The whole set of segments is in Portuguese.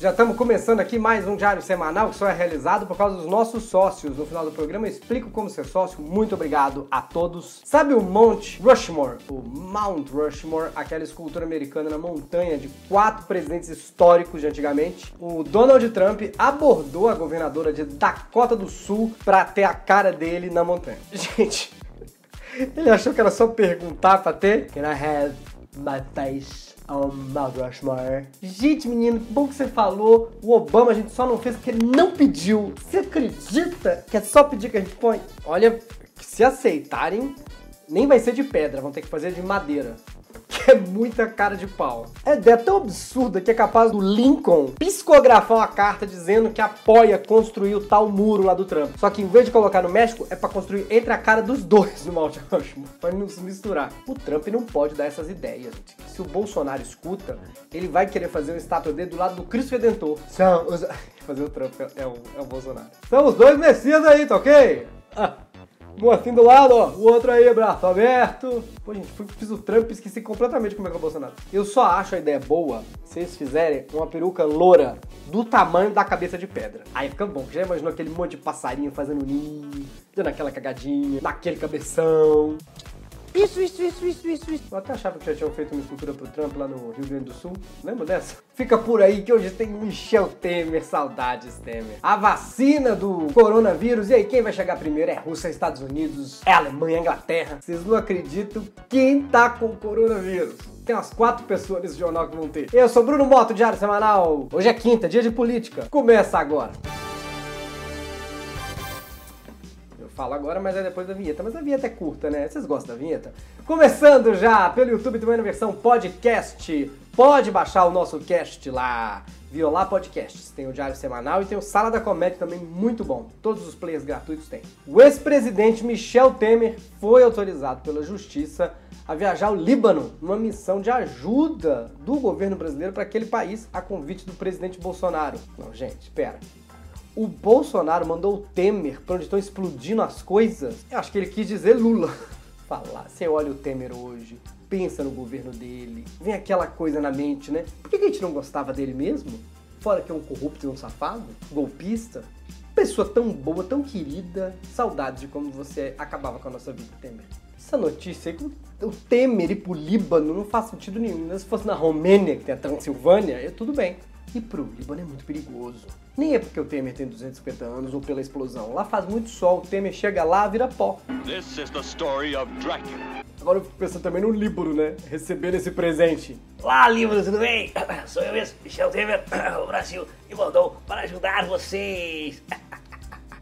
Já estamos começando aqui mais um diário semanal que só é realizado por causa dos nossos sócios. No final do programa eu explico como ser sócio. Muito obrigado a todos. Sabe o Monte Rushmore? O Mount Rushmore, aquela escultura americana na montanha de quatro presidentes históricos de antigamente. O Donald Trump abordou a governadora de Dakota do Sul para ter a cara dele na montanha. Gente, ele achou que era só perguntar pra ter. Can I have face? on Mount Rushmore. Gente, menino, que bom que você falou. O Obama a gente só não fez porque ele não pediu. Você acredita que é só pedir que a gente põe? Olha, se aceitarem, nem vai ser de pedra, vão ter que fazer de madeira é muita cara de pau. É ideia tão absurda que é capaz do Lincoln psicografar uma carta dizendo que apoia construir o tal muro lá do Trump. Só que em vez de colocar no México, é para construir entre a cara dos dois no Mount Rushmore, pra não se misturar. O Trump não pode dar essas ideias, gente. Se o Bolsonaro escuta, ele vai querer fazer uma estátua dele do lado do Cristo Redentor. São os... Fazer o Trump é o, é o Bolsonaro. São os dois messias aí, tá ok? Ah. Mocinho do lado, ó. O outro aí, braço aberto. Pô, gente, fiz o Trump e esqueci completamente como é que é o Bolsonaro. Eu só acho a ideia boa se eles fizerem uma peruca loura do tamanho da cabeça de pedra. Aí fica bom. Já imaginou aquele monte de passarinho fazendo ninho, dando aquela cagadinha, naquele cabeção. Isso, isso, isso, isso, isso, isso. Eu até achava que já tinham feito uma escultura pro Trump lá no Rio Grande do Sul. Lembra dessa? Fica por aí que hoje tem Michel Temer. Saudades, Temer. A vacina do coronavírus. E aí, quem vai chegar primeiro? É Rússia, Estados Unidos, é Alemanha, Inglaterra. Vocês não acreditam quem tá com coronavírus. Tem umas quatro pessoas nesse jornal que vão ter. Eu sou Bruno Moto, Diário Semanal. Hoje é quinta, dia de política. Começa agora. Falo agora, mas é depois da vinheta. Mas a vinheta é curta, né? Vocês gostam da vinheta? Começando já pelo YouTube também na versão podcast. Pode baixar o nosso cast lá. Violar Podcasts. Tem o Diário Semanal e tem o Sala da Comédia também, muito bom. Todos os players gratuitos tem. O ex-presidente Michel Temer foi autorizado pela Justiça a viajar ao Líbano numa missão de ajuda do governo brasileiro para aquele país a convite do presidente Bolsonaro. Não, gente, espera o Bolsonaro mandou o Temer para onde estão explodindo as coisas, eu acho que ele quis dizer Lula. Falar, você olha o Temer hoje, pensa no governo dele, vem aquela coisa na mente, né? Por que a gente não gostava dele mesmo? Fora que é um corrupto e um safado, golpista, pessoa tão boa, tão querida, saudades de como você acabava com a nossa vida, Temer. Essa notícia que o Temer ir pro Líbano não faz sentido nenhum. Se fosse na Romênia, que tem a Transilvânia, é tudo bem. E pro Líbano é muito perigoso. Nem é porque o Temer tem 250 anos ou pela explosão. Lá faz muito sol, o Temer chega lá, vira pó. This is the story of Dracula. Agora eu fico pensando também no Líbano, né? Recebendo esse presente. Olá, Líbano, tudo bem? Sou eu mesmo, Michel Temer, o Brasil me mandou para ajudar vocês.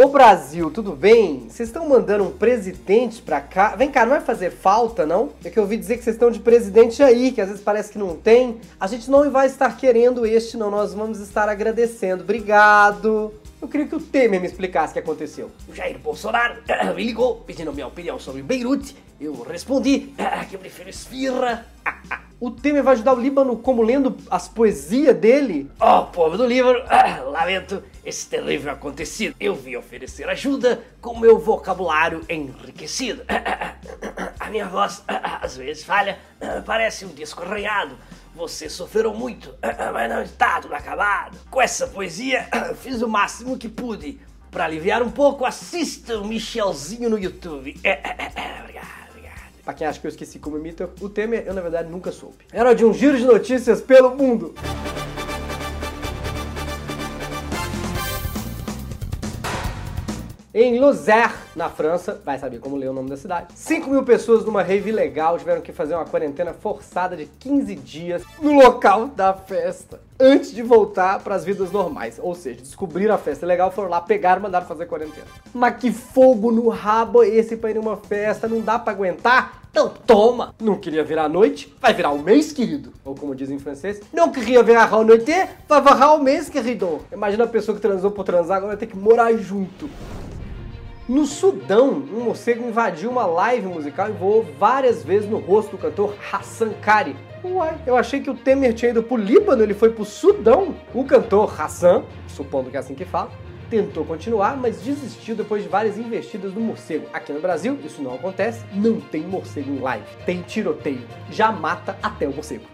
Ô Brasil, tudo bem? Vocês estão mandando um presidente pra cá? Vem cá, não vai fazer falta, não? É que eu ouvi dizer que vocês estão de presidente aí, que às vezes parece que não tem. A gente não vai estar querendo este, não. Nós vamos estar agradecendo. Obrigado. Eu queria que o Temer me explicasse o que aconteceu. O Jair Bolsonaro me ligou pedindo minha opinião sobre Beirute. Eu respondi que eu prefiro esfirra. O Temer vai ajudar o Líbano como lendo as poesias dele? Oh, povo do Líbano, lamento esse terrível acontecido. Eu vim oferecer ajuda com meu vocabulário enriquecido. A minha voz às vezes falha, parece um disco arranhado. Você sofreu muito, mas não está tudo acabado. Com essa poesia, fiz o máximo que pude. Para aliviar um pouco, assista o Michelzinho no YouTube. Obrigado. Pra quem acha que eu esqueci como imita o Temer, eu na verdade nunca soube. Era de um giro de notícias pelo mundo. Em Luzère, na França, vai saber como ler o nome da cidade, 5 mil pessoas numa rave ilegal tiveram que fazer uma quarentena forçada de 15 dias no local da festa, antes de voltar para as vidas normais. Ou seja, descobriram a festa ilegal, foram lá, pegaram e mandaram fazer quarentena. Mas que fogo no rabo é esse pra ir numa festa? Não dá para aguentar? Então toma! Não queria virar a noite? Vai virar o mês, querido. Ou como dizem em francês, não queria virar a noite? Vai virar o mês, querido. Imagina a pessoa que transou por transar, agora vai ter que morar junto. No Sudão, um morcego invadiu uma live musical e voou várias vezes no rosto do cantor Hassan Kari. Uai, eu achei que o Temer tinha ido pro Líbano, ele foi pro Sudão. O cantor Hassan, supondo que é assim que fala, tentou continuar, mas desistiu depois de várias investidas do morcego. Aqui no Brasil, isso não acontece, não tem morcego em live, tem tiroteio. Já mata até o morcego.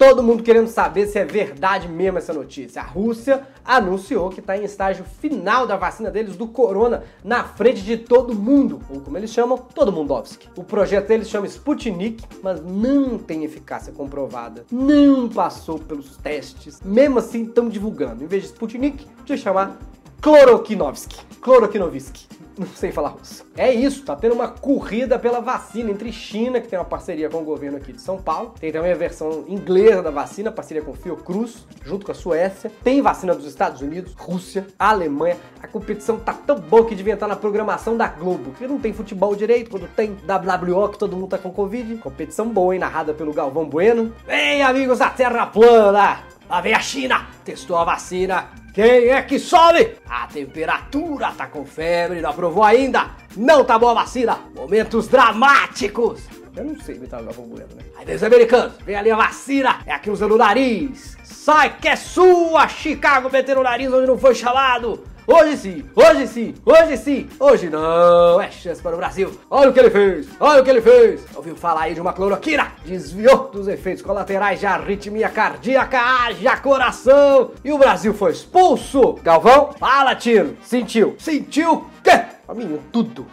Todo mundo querendo saber se é verdade mesmo essa notícia. A Rússia anunciou que está em estágio final da vacina deles do corona na frente de todo mundo, ou como eles chamam, todo mundovski. O projeto deles chama Sputnik, mas não tem eficácia comprovada. Não passou pelos testes. Mesmo assim, estão divulgando. Em vez de Sputnik, de chamar Chlorokinovsky. Chlorokinovsky não sei falar russo. É isso, tá tendo uma corrida pela vacina entre China, que tem uma parceria com o governo aqui de São Paulo, tem também a versão inglesa da vacina, parceria com Fiocruz, junto com a Suécia, tem vacina dos Estados Unidos, Rússia, Alemanha. A competição tá tão boa que devia estar na programação da Globo, que não tem futebol direito, quando tem WWO que todo mundo tá com Covid. Competição boa, hein, narrada pelo Galvão Bueno. Vem, amigos da Terra Plana! Lá vem a China, testou a vacina. Quem é que sobe? A temperatura tá com febre, não aprovou ainda. Não tá boa a vacina. Momentos dramáticos. Eu não sei imitar o Galvão Bueno, né? Aí vem os americanos, vem ali a vacina, é aqui usando o nariz. Sai que é sua, Chicago metendo o nariz onde não foi chamado. Hoje sim, hoje sim, hoje sim, hoje não. É chance para o Brasil. Olha o que ele fez, olha o que ele fez. Ouviu falar aí de uma cloroquina? Desviou dos efeitos colaterais de arritmia cardíaca, haja coração. E o Brasil foi expulso. Galvão, fala, tiro. Sentiu? Sentiu o quê? Amigo, tudo,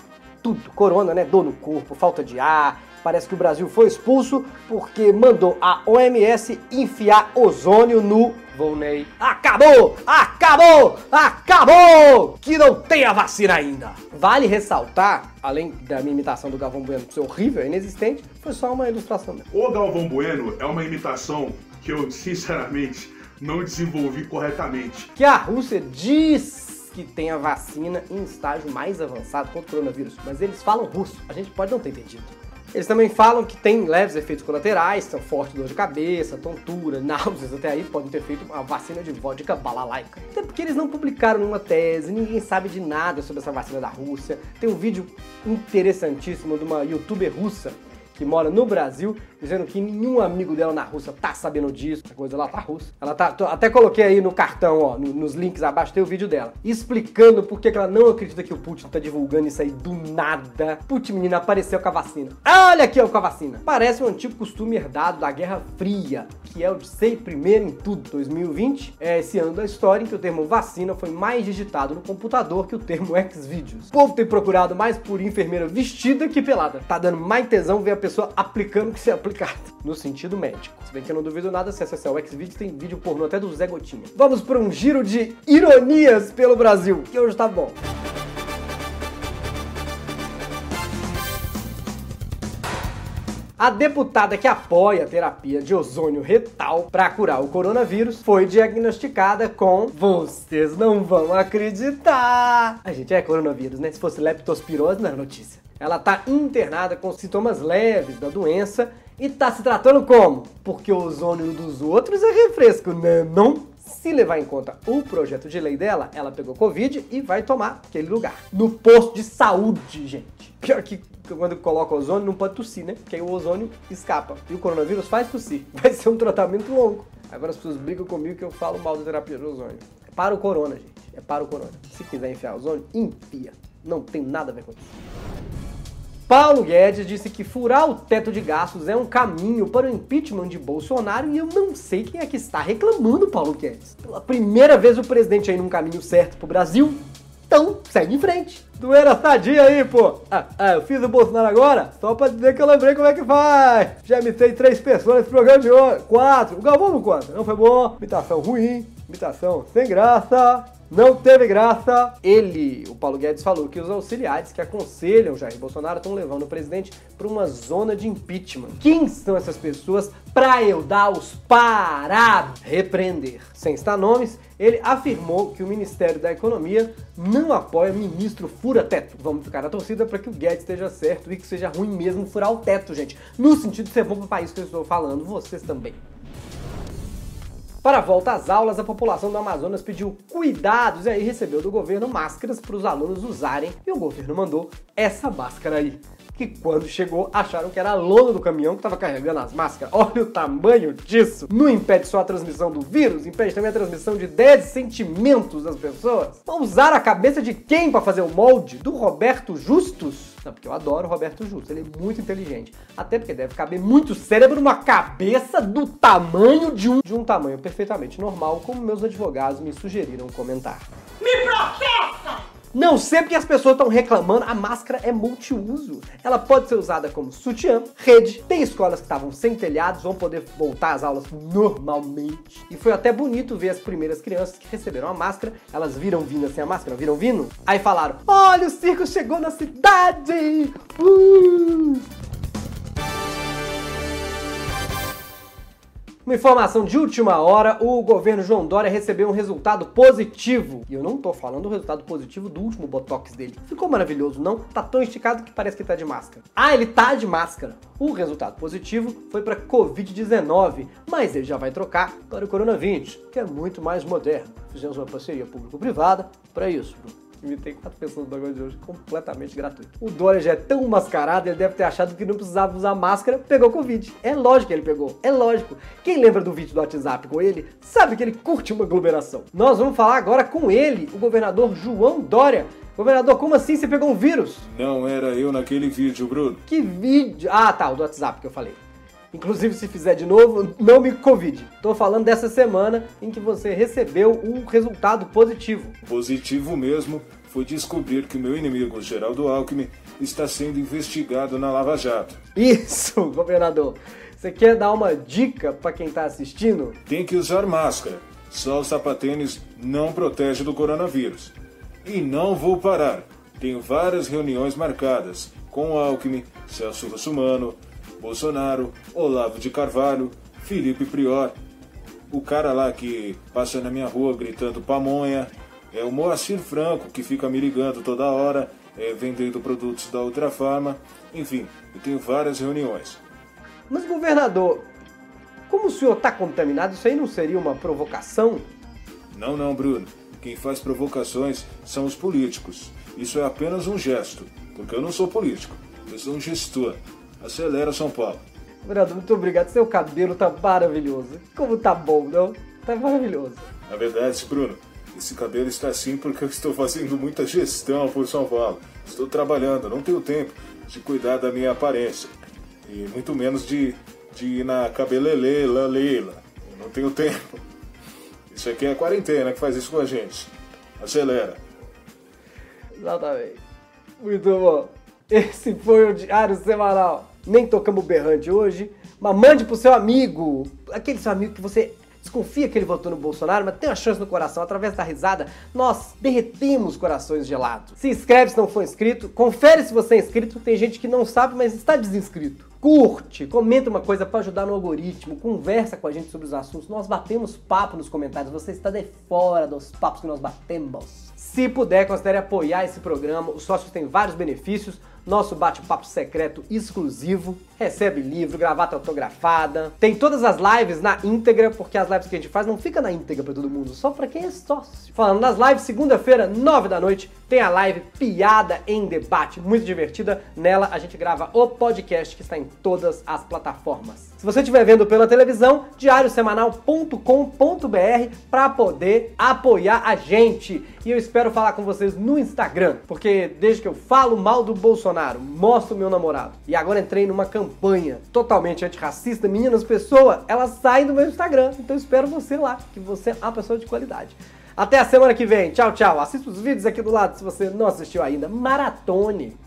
tudo. Corona, né? Dor no corpo, falta de ar. Parece que o Brasil foi expulso porque mandou a OMS enfiar ozônio no Volney. Acabou! Acabou! Acabou! Que não tem a vacina ainda! Vale ressaltar, além da minha imitação do Galvão Bueno ser horrível, inexistente, foi só uma ilustração mesmo. O Galvão Bueno é uma imitação que eu, sinceramente, não desenvolvi corretamente. Que a Rússia diz que tem a vacina em estágio mais avançado contra o coronavírus, mas eles falam russo. A gente pode não ter entendido. Eles também falam que tem leves efeitos colaterais, são forte dor de cabeça, tontura, náuseas, até aí podem ter feito uma vacina de vodka balalaica. Até porque eles não publicaram nenhuma tese, ninguém sabe de nada sobre essa vacina da Rússia. Tem um vídeo interessantíssimo de uma youtuber russa que mora no Brasil, dizendo que nenhum amigo dela na Rússia tá sabendo disso. A coisa lá tá russa. Ela tá. Até coloquei aí no cartão, ó, no- nos links abaixo, tem o vídeo dela. Explicando por que ela não acredita que o Putin tá divulgando isso aí do nada. Putin, menina, apareceu com a vacina. Olha aqui, ó, com a vacina. Parece um antigo costume herdado da Guerra Fria, que é o de ser primeiro em tudo. 2020 é esse ano da história em que o termo vacina foi mais digitado no computador que o termo Xvideos. O povo tem procurado mais por enfermeira vestida que pelada. Tá dando mais tesão ver a pessoa aplicando que ser No sentido médico. Se bem que eu não duvido nada se acessar o Xvideos, tem vídeo pornô até do Zé Gotinha. Vamos para um giro de ironias pelo Brasil, que hoje tá bom. A deputada que apoia a terapia de ozônio retal para curar o coronavírus foi diagnosticada com. Vocês não vão acreditar! A gente é coronavírus, né? Se fosse leptospirose, não é notícia. Ela tá internada com sintomas leves da doença e tá se tratando como? Porque o ozônio dos outros é refresco, né? Não? Se levar em conta o projeto de lei dela, ela pegou Covid e vai tomar aquele lugar. No posto de saúde, gente. Pior que quando coloca ozônio, não pode tossir, né? Porque aí o ozônio escapa. E o coronavírus faz tossir. Vai ser um tratamento longo. Agora as pessoas brigam comigo que eu falo mal da terapia de ozônio. É para o corona, gente. É para o corona. Se quiser enfiar ozônio, enfia. Não tem nada a ver com isso. Paulo Guedes disse que furar o teto de gastos é um caminho para o impeachment de Bolsonaro e eu não sei quem é que está reclamando, Paulo Guedes. Pela primeira vez o presidente aí num caminho certo pro Brasil, então segue em frente. Doeira sadia aí, pô. Ah, ah, eu fiz o Bolsonaro agora só pra dizer que eu lembrei como é que faz. Já imitei três pessoas nesse programa de hoje. Quatro. O Galvão não conta. Não foi bom. Imitação ruim. Imitação sem graça. Não teve graça. Ele, o Paulo Guedes, falou que os auxiliares que aconselham Jair Bolsonaro estão levando o presidente para uma zona de impeachment. Quem são essas pessoas para eu dar os parabéns? Repreender. Sem citar nomes, ele afirmou que o Ministério da Economia não apoia ministro fura-teto. Vamos ficar na torcida para que o Guedes esteja certo e que seja ruim mesmo furar o teto, gente. No sentido de ser bom para o país que eu estou falando, vocês também. Para a volta às aulas, a população do Amazonas pediu cuidados e aí recebeu do governo máscaras para os alunos usarem. E o governo mandou essa máscara aí. que quando chegou acharam que era a lona do caminhão que estava carregando as máscaras. Olha o tamanho disso! Não impede só a transmissão do vírus, impede também a transmissão de ideias e sentimentos das pessoas. Vão usar a cabeça de quem para fazer o molde? Do Roberto Justus? Porque eu adoro o Roberto Justus, ele é muito inteligente. Até porque deve caber muito cérebro numa cabeça do tamanho de um, de um tamanho perfeitamente normal, como meus advogados me sugeriram comentar. Me processa! Não sei porque as pessoas estão reclamando, a máscara é multiuso. Ela pode ser usada como sutiã, rede. Tem escolas que estavam sem telhados, vão poder voltar às aulas normalmente. E foi até bonito ver as primeiras crianças que receberam a máscara. Elas viram vindo assim a máscara, viram vindo? Aí falaram: Olha, o circo chegou na cidade! Uh! Uma informação de última hora, o governo João Dória recebeu um resultado positivo. E eu não tô falando do resultado positivo do último botox dele. Ficou maravilhoso, não? Tá tão esticado que parece que tá de máscara. Ah, ele tá de máscara. O resultado positivo foi para Covid-19, mas ele já vai trocar para o coronavírus, que é muito mais moderno. Fizemos uma parceria público-privada para isso, Bruno. Imitei quatro pessoas no bagulho de hoje completamente gratuito. O Dória já é tão mascarado, ele deve ter achado que não precisava usar máscara, pegou Covid. É lógico que ele pegou, é lógico. Quem lembra do vídeo do WhatsApp com ele, sabe que ele curte uma aglomeração. Nós vamos falar agora com ele, o governador João Dória. Governador, como assim você pegou um vírus? Não era eu naquele vídeo, Bruno. Que vídeo? Ah, tá, o do WhatsApp que eu falei. Inclusive, se fizer de novo, não me convide. Tô falando dessa semana em que você recebeu um resultado positivo. Positivo mesmo foi descobrir que o meu inimigo, Geraldo Alckmin, está sendo investigado na Lava Jato. Isso, governador. Você quer dar uma dica para quem tá assistindo? Tem que usar máscara. Só o sapatênis não protege do coronavírus. E não vou parar. Tenho várias reuniões marcadas com Alckmin, Celso Russumano, Bolsonaro, Olavo de Carvalho, Felipe Prior, o cara lá que passa na minha rua gritando pamonha, é o Moacir Franco que fica me ligando toda hora, é, vendendo produtos da Ultra Farma, enfim, eu tenho várias reuniões. Mas, governador, como o senhor está contaminado, isso aí não seria uma provocação? Não, não, Bruno. Quem faz provocações são os políticos. Isso é apenas um gesto, porque eu não sou político, eu sou um gestor. Acelera São Paulo. Governador, muito obrigado. Seu cabelo tá maravilhoso. Como tá bom, não? Tá maravilhoso. Na verdade, Bruno, esse cabelo está assim porque eu estou fazendo muita gestão por São Paulo. Estou trabalhando, não tenho tempo de cuidar da minha aparência. E muito menos de, de ir na cabelele, leila. Não tenho tempo. Isso aqui é a quarentena que faz isso com a gente. Acelera. Exatamente. Muito bom. Esse foi o Diário Semanal. Nem tocamos berrante hoje, mas mande pro seu amigo, aquele seu amigo que você desconfia que ele votou no Bolsonaro, mas tem uma chance no coração, através da risada, nós derretemos corações gelados. Se inscreve se não for inscrito, confere se você é inscrito, tem gente que não sabe, mas está desinscrito. Curte, comenta uma coisa para ajudar no algoritmo, conversa com a gente sobre os assuntos. Nós batemos papo nos comentários, você está de fora dos papos que nós batemos. Se puder, considere apoiar esse programa. Os sócios têm vários benefícios nosso bate-papo secreto exclusivo, recebe livro, gravata autografada, tem todas as lives na íntegra, porque as lives que a gente faz não fica na íntegra para todo mundo, só para quem é sócio. Falando das lives, segunda-feira, nove da noite, tem a live Piada em Debate, muito divertida. Nela a gente grava o podcast que está em todas as plataformas. Se você estiver vendo pela televisão, diariosemanal.com.br para poder apoiar a gente. E eu espero falar com vocês no Instagram, porque desde que eu falo mal do Bolsonaro, mostro o meu namorado. E agora entrei numa campanha totalmente antirracista, meninas pessoa, elas saem do meu Instagram. Então espero você lá, que você é uma pessoa de qualidade. Até a semana que vem. Tchau, tchau. Assista os vídeos aqui do lado se você não assistiu ainda. Maratone.